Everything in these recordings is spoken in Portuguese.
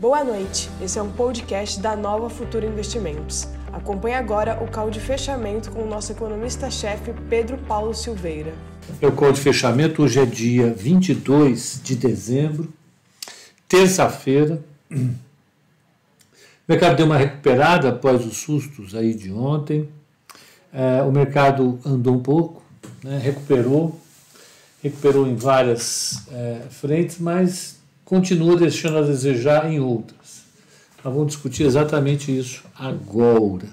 Boa noite, esse é um podcast da Nova Futura Investimentos. Acompanhe agora o call de fechamento com o nosso economista-chefe Pedro Paulo Silveira. É o call de fechamento, hoje é dia 22 de dezembro, terça-feira. O mercado deu uma recuperada após os sustos aí de ontem. É, o mercado andou um pouco, né, recuperou, recuperou em várias é, frentes, mas continua deixando a desejar em outras. Nós vamos discutir exatamente isso agora.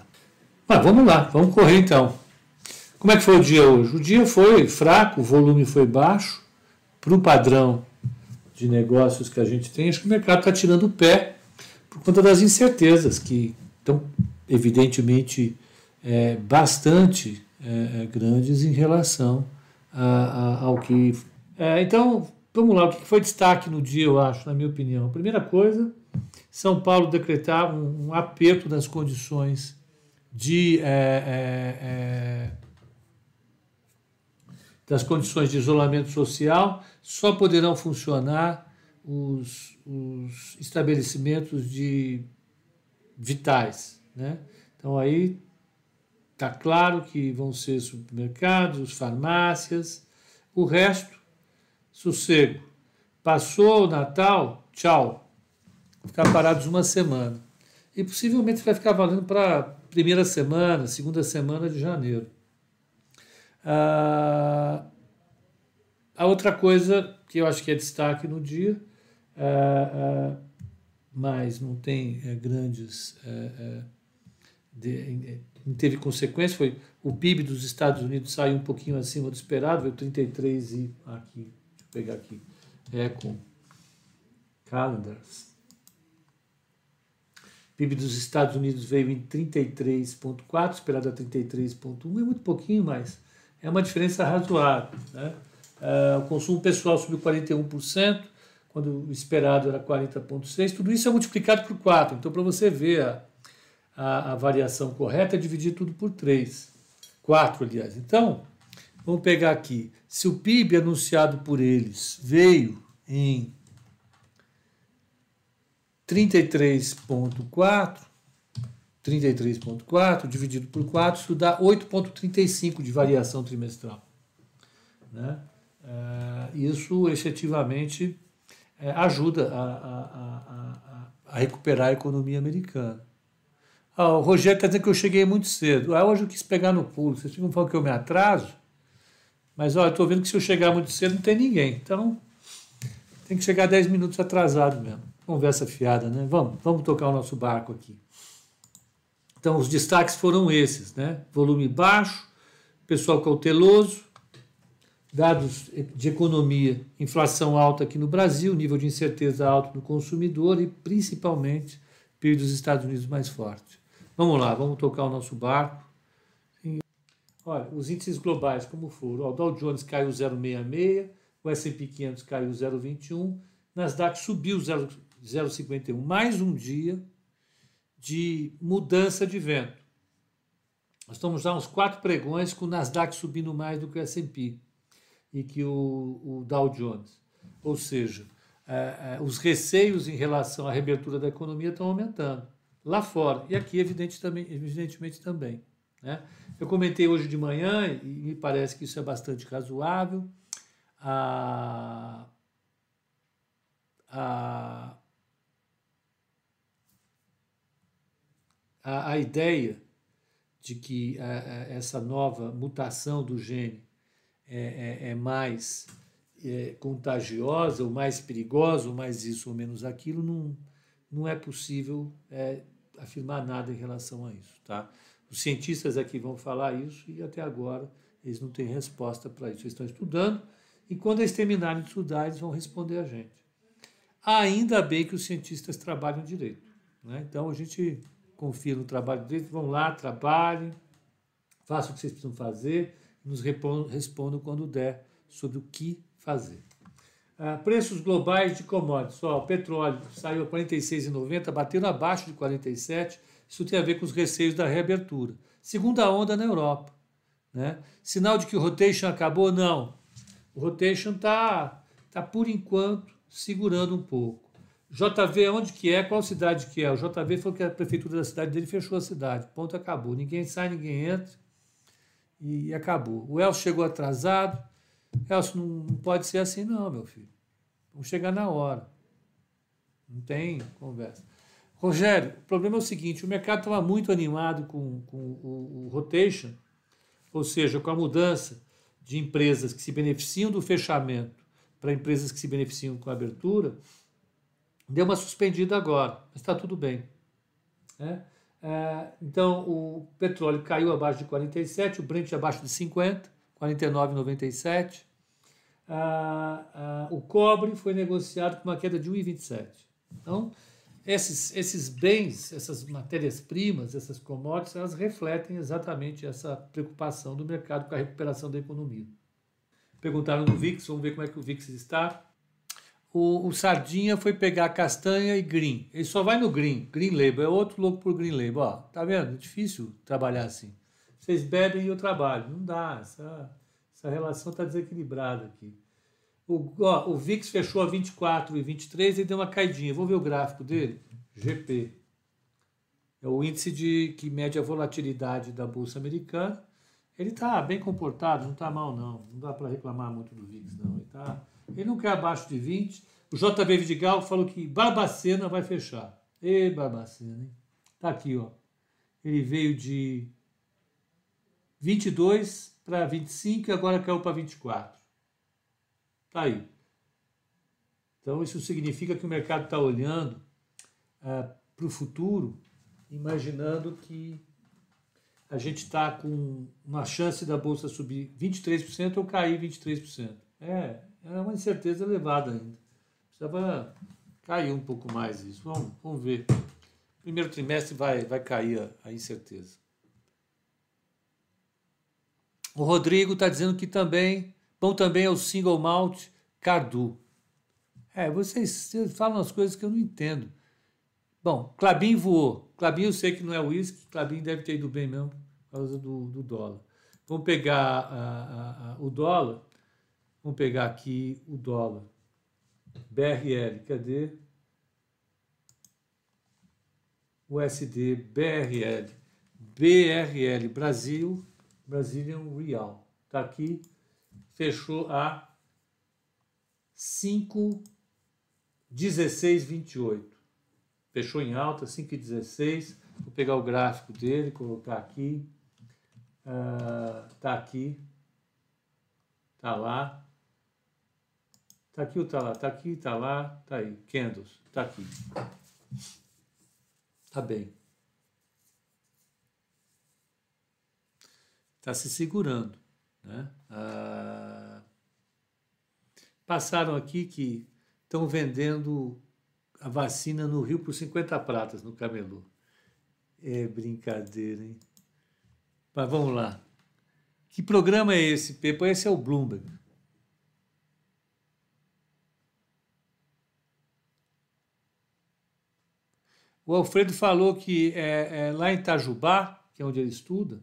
Mas vamos lá, vamos correr então. Como é que foi o dia hoje? O dia foi fraco, o volume foi baixo, para o padrão de negócios que a gente tem, acho que o mercado está tirando o pé por conta das incertezas que estão, evidentemente, é, bastante é, grandes em relação a, a, ao que. É, então, Vamos lá, o que foi destaque no dia, eu acho, na minha opinião? A primeira coisa, São Paulo decretava um, um aperto das condições de. É, é, é, das condições de isolamento social, só poderão funcionar os, os estabelecimentos de vitais. Né? Então aí está claro que vão ser supermercados, farmácias, o resto sossego. Passou o Natal, tchau. Ficar parados uma semana. E possivelmente vai ficar valendo para primeira semana, segunda semana de janeiro. Ah, a outra coisa que eu acho que é destaque no dia, ah, ah, mas não tem é, grandes. É, é, de, não teve consequência, foi o PIB dos Estados Unidos saiu um pouquinho acima do esperado, veio 33 e aqui pegar aqui, Eco Calendars. PIB dos Estados Unidos veio em 33,4, esperado a 33,1, é muito pouquinho, mas é uma diferença razoável. Né? Uh, o consumo pessoal subiu 41%, quando o esperado era 40,6%. Tudo isso é multiplicado por 4. Então, para você ver a, a, a, variação correta, é dividir tudo por 3. 4, aliás. Então, Vamos pegar aqui. Se o PIB anunciado por eles veio em 33,4, 33,4 dividido por 4, isso dá 8,35 de variação trimestral. Né? É, isso efetivamente é, ajuda a, a, a, a, recuperar a economia americana. Ah, o Rogério está dizendo que eu cheguei muito cedo. Ah, hoje eu quis pegar no pulo. Vocês ficam falando que eu me atraso? Mas olha, estou vendo que se eu chegar muito cedo não tem ninguém. Então tem que chegar 10 minutos atrasado mesmo. Conversa fiada, né? Vamos, vamos tocar o nosso barco aqui. Então os destaques foram esses, né? Volume baixo, pessoal cauteloso, dados de economia, inflação alta aqui no Brasil, nível de incerteza alto no consumidor e principalmente PIB dos Estados Unidos mais forte. Vamos lá, vamos tocar o nosso barco Olha, os índices globais como foram, o Dow Jones caiu 0,66, o S&P 500 caiu 0,21, Nasdaq subiu 0,51. Mais um dia de mudança de vento. Nós estamos já uns quatro pregões com o Nasdaq subindo mais do que o S&P e que o, o, Dow Jones. Ou seja, os receios em relação à reabertura da economia estão aumentando lá fora e aqui evidente, também, evidentemente também. Né? Eu comentei hoje de manhã, e me parece que isso é bastante razoável, a, a, a, a ideia de que a, a, essa nova mutação do gene é, é, é mais é, contagiosa, ou mais perigosa, ou mais isso ou menos aquilo, não, não é possível é, afirmar nada em relação a isso. Tá? Os cientistas aqui vão falar isso e até agora eles não têm resposta para isso. Eles estão estudando e quando eles terminarem de estudar, eles vão responder a gente. Ainda bem que os cientistas trabalham direito. Né? Então a gente confia no trabalho direito, vão lá, trabalhem, façam o que vocês precisam fazer nos respondam quando der sobre o que fazer. Ah, preços globais de commodities. Ó, o petróleo saiu a 46,90, batendo abaixo de 47 isso tem a ver com os receios da reabertura. Segunda onda na Europa. Né? Sinal de que o rotation acabou? Não. O rotation está, tá, por enquanto, segurando um pouco. JV, onde que é? Qual cidade que é? O JV falou que a prefeitura da cidade dele fechou a cidade. Ponto, acabou. Ninguém sai, ninguém entra e acabou. O Elcio chegou atrasado. Elcio, não, não pode ser assim não, meu filho. Vamos chegar na hora. Não tem conversa. Rogério, o problema é o seguinte: o mercado estava muito animado com, com o, o rotation, ou seja, com a mudança de empresas que se beneficiam do fechamento para empresas que se beneficiam com a abertura, deu uma suspendida agora, mas está tudo bem. Né? É, então, o petróleo caiu abaixo de 47, o Brent abaixo de 50, 49,97. Ah, ah, o cobre foi negociado com uma queda de 1,27. Então, esses, esses bens, essas matérias-primas, essas commodities, elas refletem exatamente essa preocupação do mercado com a recuperação da economia. Perguntaram do VIX, vamos ver como é que o VIX está. O, o, Sardinha foi pegar castanha e green. Ele só vai no green, green label. É outro louco por green label. Ó, tá vendo? É difícil trabalhar assim. Vocês bebem e eu trabalho. Não dá. Essa, essa relação está desequilibrada aqui. O, ó, o VIX fechou a 24 e 23 e deu uma caidinha. Vou ver o gráfico dele. GP. É o índice de, que mede a volatilidade da Bolsa Americana. Ele está bem comportado, não está mal não. Não dá para reclamar muito do VIX, não. Ele, tá, ele não quer abaixo de 20. O JB Vidigal falou que Barbacena vai fechar. E Barbacena, hein? Tá aqui, ó. Ele veio de 22 para 25 e agora caiu para 24. Está aí. Então, isso significa que o mercado está olhando ah, para o futuro, imaginando que a gente está com uma chance da bolsa subir 23% ou cair 23%. É, é uma incerteza elevada ainda. Precisava cair um pouco mais isso. Vamos, vamos ver. Primeiro trimestre vai, vai cair a, a incerteza. O Rodrigo está dizendo que também Bom também é o single malt Cardu. É, vocês, vocês falam as coisas que eu não entendo. Bom, Clabin voou. Clabin eu sei que não é uísque, Clabin deve ter ido bem mesmo por causa do, do dólar. Vamos pegar a, a, a, o dólar. Vamos pegar aqui o dólar. BRL, cadê? USD, BRL. BRL, Brasil, Brazilian Real. Está aqui fechou a 5,1628. Fechou em alta, 5,16. Vou pegar o gráfico dele, colocar aqui. Uh, tá aqui. Tá lá. Tá aqui ou tá lá? Tá aqui, tá lá, tá aí. Candles, tá aqui. Tá bem. Tá se segurando. Né? Ah, passaram aqui que estão vendendo a vacina no Rio por 50 pratas no camelô. É brincadeira, hein? Mas vamos lá. Que programa é esse, Pepo? Esse é o Bloomberg. O Alfredo falou que é, é, lá em Itajubá, que é onde ele estuda,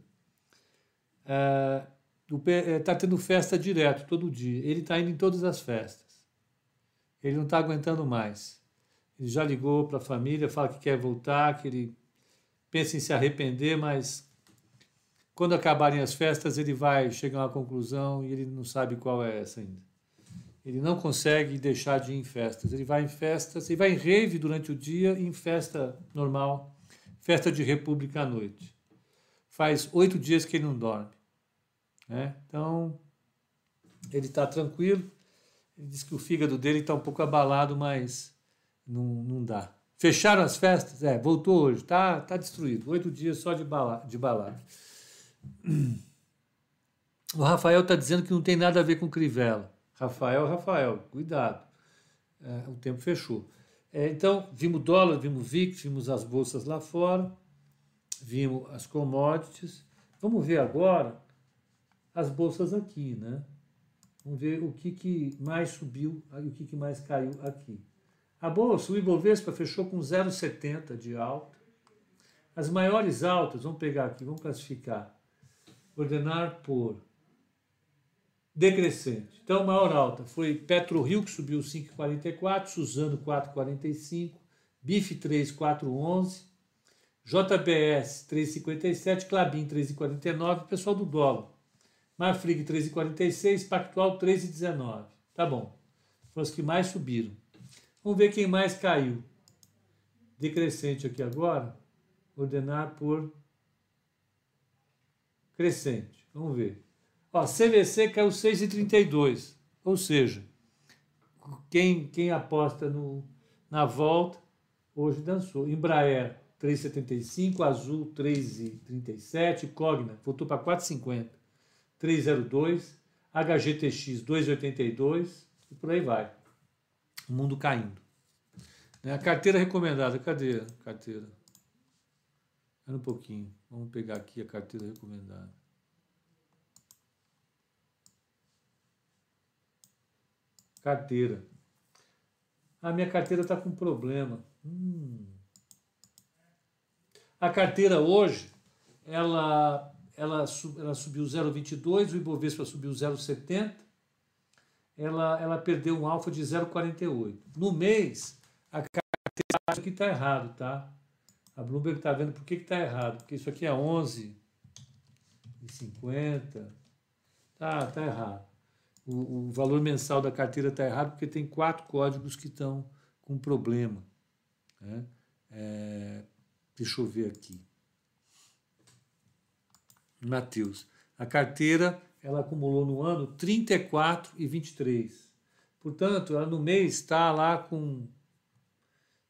é, está eh, tendo festa direto, todo dia. Ele está indo em todas as festas. Ele não está aguentando mais. Ele já ligou para a família, fala que quer voltar, que ele pensa em se arrepender, mas quando acabarem as festas ele vai chegar a uma conclusão e ele não sabe qual é essa ainda. Ele não consegue deixar de ir em festas. Ele vai em festas, ele vai em rave durante o dia em festa normal, festa de república à noite. Faz oito dias que ele não dorme. Né? Então, ele está tranquilo. Ele diz que o fígado dele está um pouco abalado, mas não, não dá. Fecharam as festas? É, voltou hoje. Está tá destruído. Oito dias só de, bala, de balada. O Rafael está dizendo que não tem nada a ver com Crivella. Rafael, Rafael, cuidado. É, o tempo fechou. É, então, vimos dólar, vimos VIX, vimos as bolsas lá fora, vimos as commodities. Vamos ver agora as bolsas aqui, né? Vamos ver o que, que mais subiu e o que, que mais caiu aqui. A bolsa, o Ibovespa fechou com 0,70 de alta. As maiores altas, vamos pegar aqui, vamos classificar. Ordenar por decrescente. Então, maior alta foi PetroRio, que subiu 5,44, Suzano 4,45, BIF 3,411, JBS 3,57, Clabin 3,49, pessoal do dólar. Marfrig 3,46, Pactual 3,19. Tá bom. Foram os que mais subiram. Vamos ver quem mais caiu. Decrescente aqui agora. Ordenar por crescente. Vamos ver. Ó, CVC caiu 6,32. Ou seja, quem, quem aposta no, na volta hoje dançou. Embraer 3,75, Azul 3,37, Cogna voltou para 4,50, 3,02, HGTX 2,82 e por aí vai. O mundo caindo. Né, a carteira recomendada, cadê a carteira? Espera um pouquinho, vamos pegar aqui a carteira recomendada. Carteira. A minha carteira está com problema. Hum. A carteira hoje, ela, ela, ela subiu 0,22, o Ibovespa subiu 0,70, ela, ela perdeu um alfa de 0,48. No mês, a carteira acha que está errado, tá? A Bloomberg está vendo por que está errado, porque isso aqui é 11,50, tá, tá errado. O, o valor mensal da carteira está errado porque tem quatro códigos que estão com problema. Né? É, deixa eu ver aqui. Mateus. A carteira ela acumulou no ano 34 e 23. Portanto, ela no mês está lá com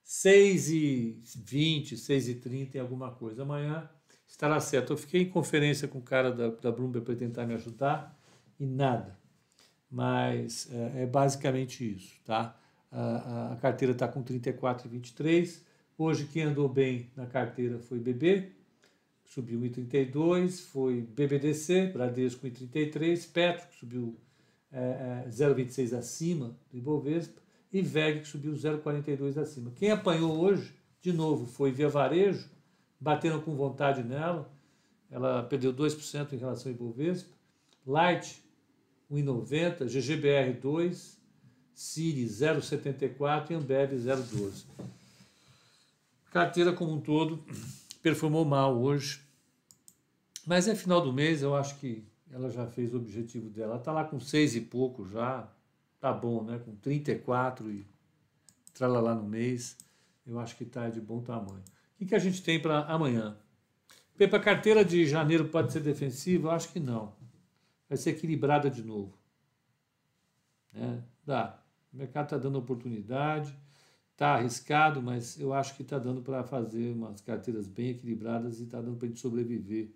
6 e 20, 6 e 30 em alguma coisa. Amanhã estará certo. Eu fiquei em conferência com o cara da, da Bloomberg para tentar me ajudar e nada. Mas é, é basicamente isso, tá? A, a carteira está com 34,23. Hoje quem andou bem na carteira foi BB, subiu 1,32, foi BBDC, Bradesco 1,33, Petro, que subiu é, é, 0,26 acima do Ibovespa, e VEG, que subiu 0,42 acima. Quem apanhou hoje, de novo, foi Via Varejo, bateram com vontade nela, ela perdeu 2% em relação ao Ibovespa, Light 1,90, GGBR 2, Siri 0,74 e Ambev 0,12. Carteira como um todo performou mal hoje, mas é final do mês, eu acho que ela já fez o objetivo dela. Ela está lá com seis e pouco já, tá bom, né? Com 34 e tralalá no mês, eu acho que está de bom tamanho. O que, que a gente tem para amanhã? Pepa, carteira de janeiro pode ser defensiva? Eu acho que não. Vai ser equilibrada de novo. Né? Dá. O mercado está dando oportunidade, está arriscado, mas eu acho que está dando para fazer umas carteiras bem equilibradas e está dando para a gente sobreviver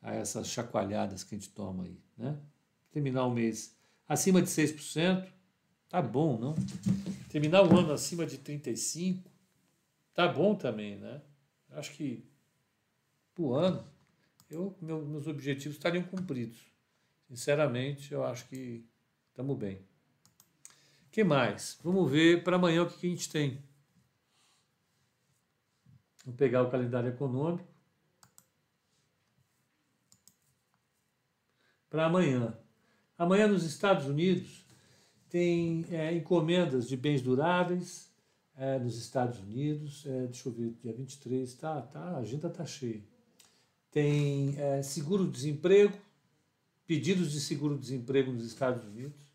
a essas chacoalhadas que a gente toma aí. Né? Terminar o mês acima de 6%, tá bom, não? Terminar o ano acima de 35%, tá bom também, né? Acho que o ano, eu, meu, meus objetivos estariam cumpridos. Sinceramente, eu acho que estamos bem que mais? Vamos ver para amanhã o que, a gente tem. Vou pegar o calendário econômico. Para amanhã. Amanhã nos Estados Unidos tem é, encomendas de bens duráveis é, nos Estados Unidos. É, deixa eu ver, dia 23, tá, tá, a agenda está cheia. Tem é, seguro-desemprego, pedidos de seguro-desemprego nos Estados Unidos.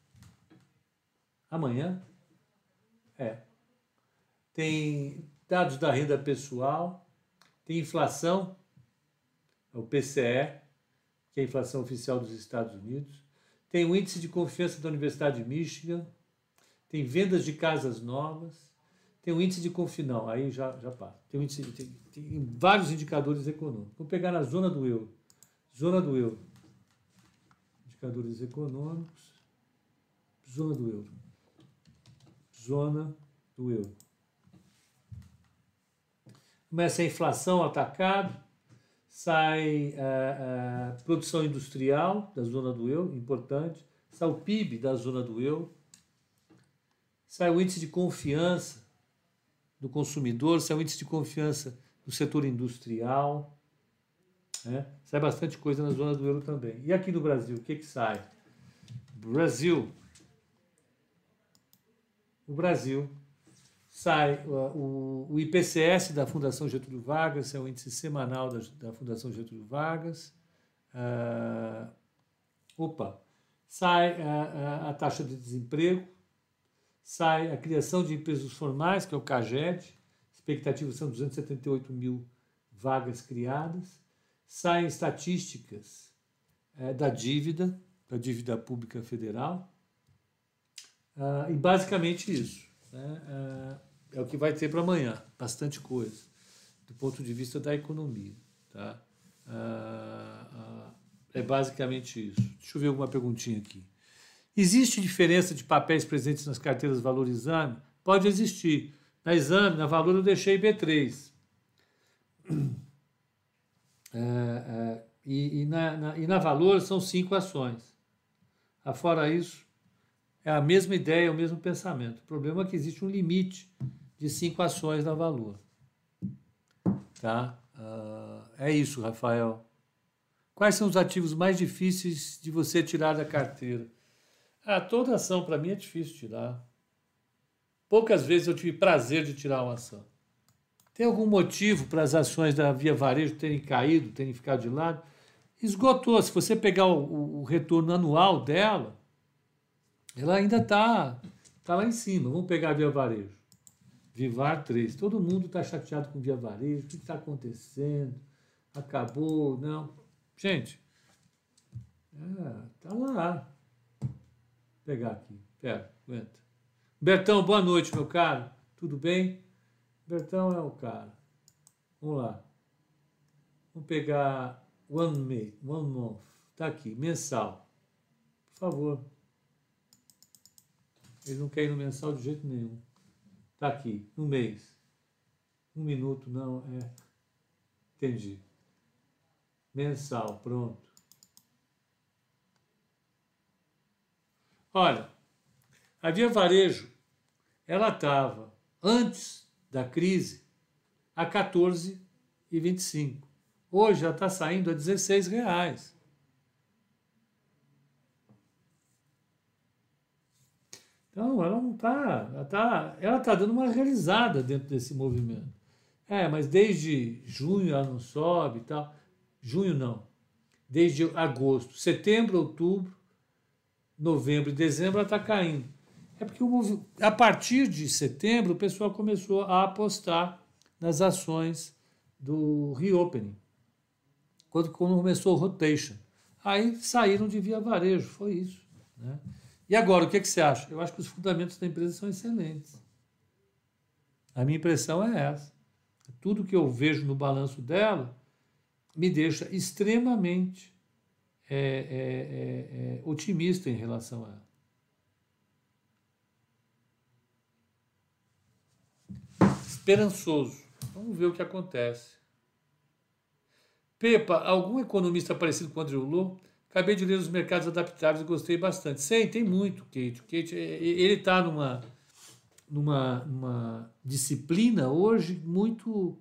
Amanhã? É. Tem dados da renda pessoal, tem inflação, é o PCE, que é a inflação oficial dos Estados Unidos, tem o índice de confiança da Universidade de Michigan, tem vendas de casas novas, tem o índice de confinão, aí já, já passa. Tem, índice, tem, tem vários indicadores econômicos. Vamos pegar na zona do euro. Zona do euro. Indicadores econômicos. Zona do euro zona do euro. Começa a inflação atacado, sai a, é, é, produção industrial da zona do euro, importante, sai o PIB da zona do euro, sai o índice de confiança do consumidor, sai o índice de confiança do setor industrial, né? sai bastante coisa na zona do euro também. E aqui no Brasil, o que, que sai? Brasil. O Brasil sai o, o, IPCS da Fundação Getúlio Vargas, é o índice semanal da, da Fundação Getúlio Vargas. Uh, opa, sai a, a, taxa de desemprego, sai a criação de empresas formais, que é o CAGED, expectativas são 278 mil vagas criadas, saem estatísticas é, da dívida, da dívida pública federal, uh, e basicamente isso. Né? Uh, é o que vai ter para amanhã, bastante coisa, do ponto de vista da economia. Tá? Uh, é basicamente isso. Deixa eu ver alguma perguntinha aqui. Existe diferença de papéis presentes nas carteiras Valor Exame? Pode existir. Na Exame, na Valor, eu deixei B3. É, é, e, e, na, na, e na Valor são cinco ações. Afora isso, é a mesma ideia, o mesmo pensamento. O problema é que existe um limite de cinco ações na Valor. Tá? Uh, é isso, Rafael. Quais são os ativos mais difíceis de você tirar da carteira? Ah, toda ação para mim é difícil tirar. Poucas vezes eu tive prazer de tirar uma ação. Tem algum motivo para as ações da Via Varejo terem caído, terem ficado de lado? Esgotou. Se você pegar o, o retorno anual dela, ela ainda está tá lá em cima. Vamos pegar a Via Varejo. Vivar 3. Todo mundo está chateado com Via Varejo. O que está acontecendo? Acabou? Não. Gente, é, tá lá. Vou pegar aqui. Pera, aguenta. Bertão, boa noite, meu caro. Tudo bem? Bertão é o cara. Vamos lá. Vamos pegar one month, one month. Tá aqui, mensal. Por favor. Ele não quer ir no mensal de jeito nenhum. Tá aqui, no mês. Um minuto, não, é. Entendi mensal, pronto. Olha, a Via Varejo, ela estava, antes da crise, a 14,25. Hoje ela está saindo a 16 reais. Então, ela não está. Ela está ela tá dando uma realizada dentro desse movimento. É, mas desde junho ela não sobe e tal. Junho não. Desde agosto, setembro, outubro, novembro e dezembro ela está caindo. É porque o, a partir de setembro o pessoal começou a apostar nas ações do reopening. Quando, quando começou o rotation. Aí saíram de via varejo, foi isso. Né? E agora, o que, que você acha? Eu acho que os fundamentos da empresa são excelentes. A minha impressão é essa. Tudo que eu vejo no balanço dela me deixa extremamente é, é, é, é, otimista em relação a ela. Esperançoso. Vamos ver o que acontece. Pepa, algum economista parecido com o Andrew Lowe? Acabei de ler os mercados adaptáveis e gostei bastante. Sei, tem muito, Kate. Kate é, ele está numa, numa, numa disciplina hoje muito,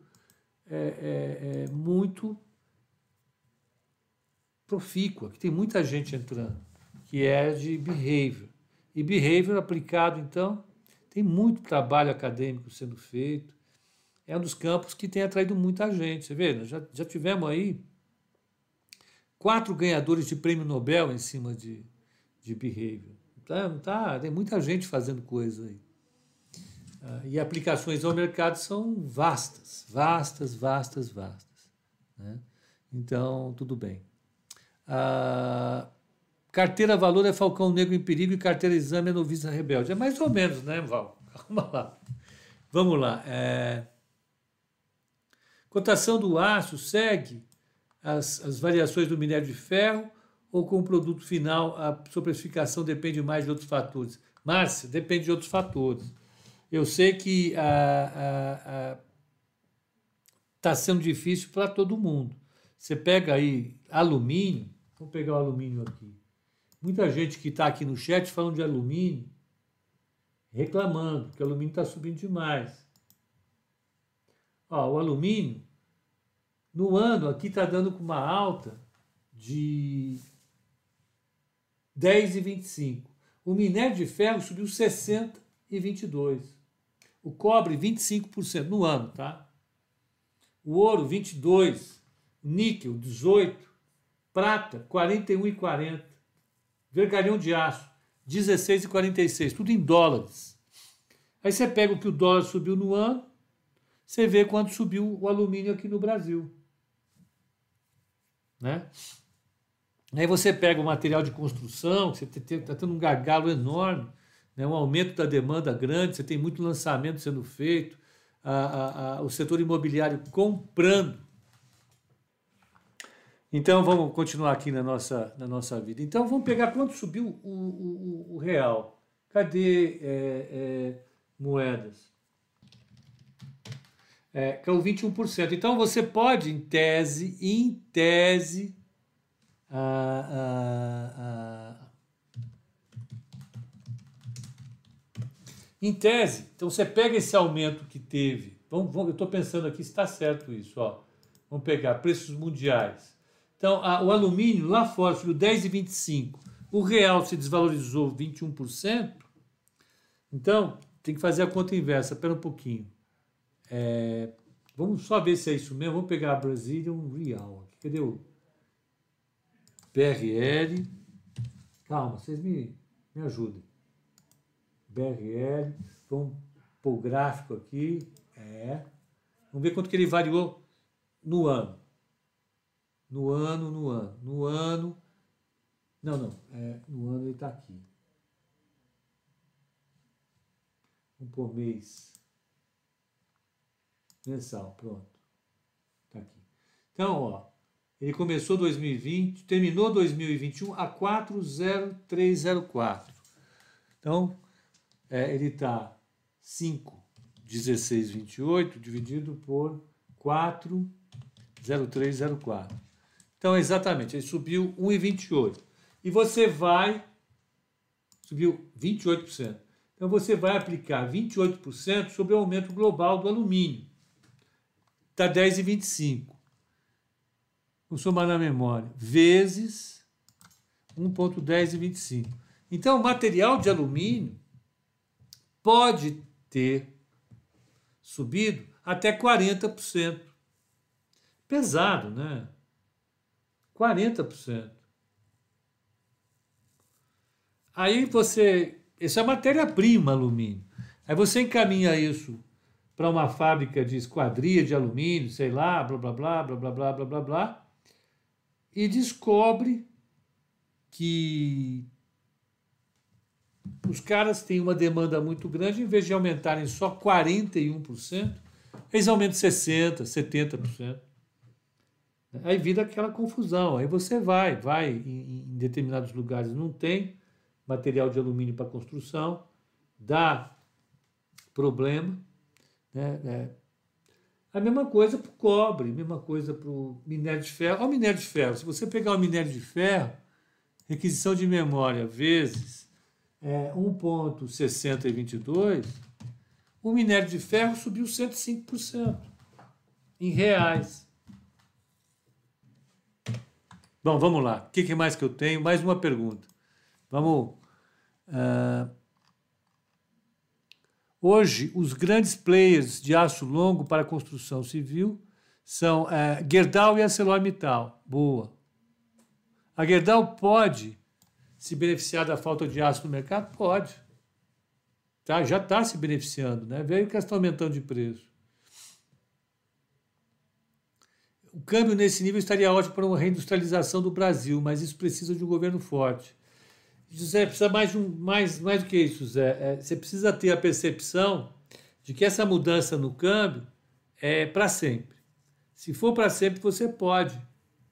é, é, é muito profícua, que tem muita gente entrando, que é de behavior. E behavior aplicado, então, tem muito trabalho acadêmico sendo feito. É um dos campos que tem atraído muita gente. Você vê, já, já tivemos aí quatro ganhadores de prêmio Nobel em cima de, de behavior. Então, tá, tem muita gente fazendo coisa aí. Ah, e aplicações ao mercado são vastas, vastas, vastas, vastas. Né? Então, tudo bem. Ah, carteira valor é Falcão Negro em perigo e carteira exame é noviça rebelde. É mais ou menos, né, Val? Calma lá. Vamos lá. É... Cotação do aço segue as, as variações do minério de ferro ou com o produto final a sua precificação depende mais de outros fatores? Márcia, depende de outros fatores. Eu sei que está sendo difícil para todo mundo. Você pega aí alumínio, Vamos pegar o alumínio aqui. Muita gente que está aqui no chat falando de alumínio, reclamando que o alumínio está subindo demais. Ó, o alumínio, no ano, aqui está dando com uma alta de 10,25. O minério de ferro subiu 60,22. O cobre, 25% no ano, tá? O ouro, 22. Níquel, 18. Prata, 41,40. Vergalhão de aço, 16,46. Tudo em dólares. Aí você pega o que o dólar subiu no ano, você vê quanto subiu o alumínio aqui no Brasil. Né? Aí você pega o material de construção, você está tendo um gargalo enorme, né? um aumento da demanda grande, você tem muito lançamento sendo feito, a, a, a, o setor imobiliário comprando. Então vamos continuar aqui na nossa, na nossa vida. Então vamos pegar quanto subiu o, o, o real. Cadê é, é, moedas? É, caiu 21%. Então você pode, em tese, em tese, em tese, então você pega esse aumento que teve, vamos, vamos eu estou pensando aqui se está certo isso, ó. vamos pegar preços mundiais. Então, a, o alumínio lá fora subiu 10,25, o real se desvalorizou 21%, então tem que fazer a conta inversa, espera um pouquinho. É, vamos só ver se é isso mesmo, vamos pegar Brazilian Real, cadê o BRL. Calma, vocês me, me ajudem. BRL. Vamos pôr o gráfico aqui. É. Vamos ver quanto que ele variou no ano. No ano, no ano. No ano. Não, não. É, no ano ele está aqui. Vamos pôr mês. Mensal, pronto. Está aqui. Então, ó. Ele começou 2020, terminou 2021 a 40304. Então, é, ele está 5,1628 dividido por 40304. Então, exatamente, ele subiu 1,28. E você vai. Subiu 28%. Então, você vai aplicar 28% sobre o aumento global do alumínio. Está 10,25 vou somar na memória, vezes 1,1025. Então, o material de alumínio pode ter subido até 40%. Pesado, né? 40%. Aí você. Isso é matéria-prima, alumínio. Aí você encaminha isso para uma fábrica de esquadria de alumínio, sei lá, blá blá blá blá blá blá blá blá blá e descobre que os caras têm uma demanda muito grande, em vez de aumentarem só 41%, eles aumentam 60%, 70%. Aí vira aquela confusão. Aí você vai, vai em, em determinados lugares não tem material de alumínio para construção, dá problema, né? É, a mesma coisa para o cobre, a mesma coisa para o minério de ferro. Olha o minério de ferro. Se você pegar o minério de ferro, requisição de memória vezes é, 1,6022, o minério de ferro subiu 105% em reais. Bom, vamos lá. O que, mais que eu tenho? Mais uma pergunta. Vamos. Uh, Hoje, os grandes players de aço longo para construção civil são é, Gerdau e ArcelorMittal. Boa. A Gerdau pode se beneficiar da falta de aço no mercado? Pode. Tá, já está se beneficiando, né? Veio que está aumentando de preço. O câmbio nesse nível estaria ótimo para uma reindustrialização do Brasil, mas isso precisa de um governo forte. José, precisa mais, um, mais, mais do que isso, José. É, você precisa ter a percepção de que essa mudança no câmbio é para sempre. Se for para sempre, você pode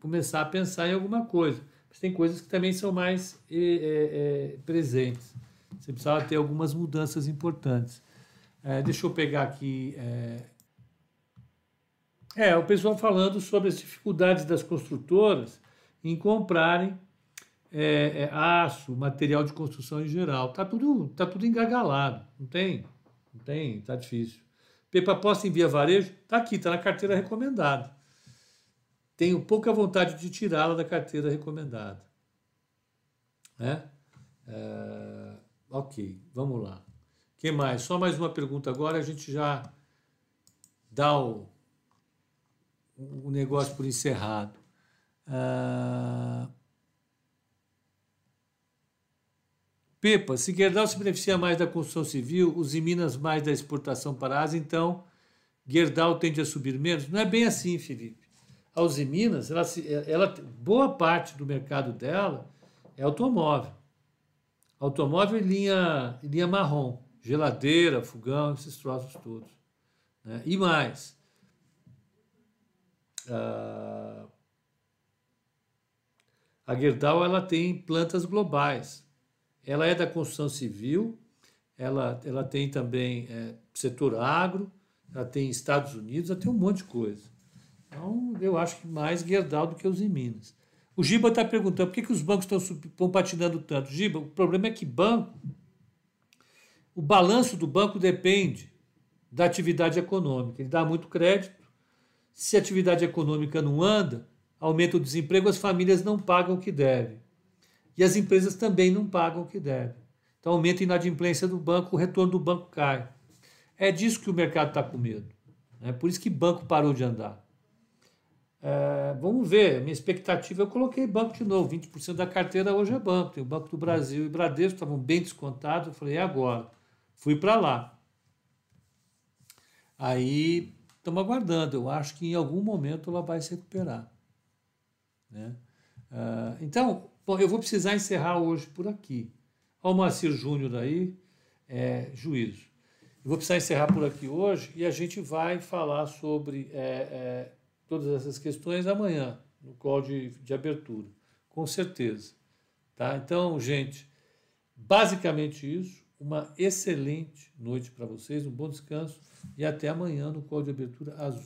começar a pensar em alguma coisa. Mas tem coisas que também são mais é, é, presentes. Você precisava ter algumas mudanças importantes. É, deixa eu pegar aqui. É, é, o pessoal falando sobre as dificuldades das construtoras em comprarem é, é, aço, material de construção em geral. Tá tudo, tá tudo engagalado. Não tem, não tem, tá difícil. Pepa posta em via varejo, tá aqui, tá na carteira recomendada. Tenho pouca vontade de tirá-la da carteira recomendada. Né? Uh, ok, vamos lá. que mais? Só mais uma pergunta agora, a gente já dá o, o negócio por encerrado. Uh, Pepa, se Gerdau se beneficia mais da construção civil, os Minas mais da exportação para a Ásia, então Gerdau tende a subir menos? Não é bem assim, Felipe. A Uzi Minas, ela, ela, boa parte do mercado dela é automóvel. Automóvel em linha, linha marrom, geladeira, fogão, esses troços todos. Né? E mais, a, a Gerdau ela tem plantas globais. Ela é da construção civil, ela, ela tem também é, setor agro, ela tem Estados Unidos, ela tem um monte de coisa. Então, eu acho que mais Gerdau do que os em Minas. O Giba está perguntando por que, que os bancos estão patinando tanto. Giba, o problema é que banco, o balanço do banco depende da atividade econômica. Ele dá muito crédito. Se a atividade econômica não anda, aumenta o desemprego, as famílias não pagam o que devem. E as empresas também não pagam o que devem. Então aumenta a inadimplência do banco, o retorno do banco cai. É disso que o mercado está com medo. É por isso que banco parou de andar. É, vamos ver, minha expectativa, eu coloquei banco de novo, 20% da carteira hoje é banco. Tem o Banco do Brasil e Bradesco, estavam bem descontados. Eu falei, e agora? Fui para lá. Aí estamos aguardando. Eu acho que em algum momento ela vai se recuperar. Né? Uh, então, Bom, eu vou precisar encerrar hoje por aqui. Almacir Júnior aí, é, juízo. Eu vou precisar encerrar por aqui hoje e a gente vai falar sobre é, é, todas essas questões amanhã, no call de, de abertura, com certeza. Tá? Então, gente, basicamente isso. Uma excelente noite para vocês, um bom descanso e até amanhã no call de abertura às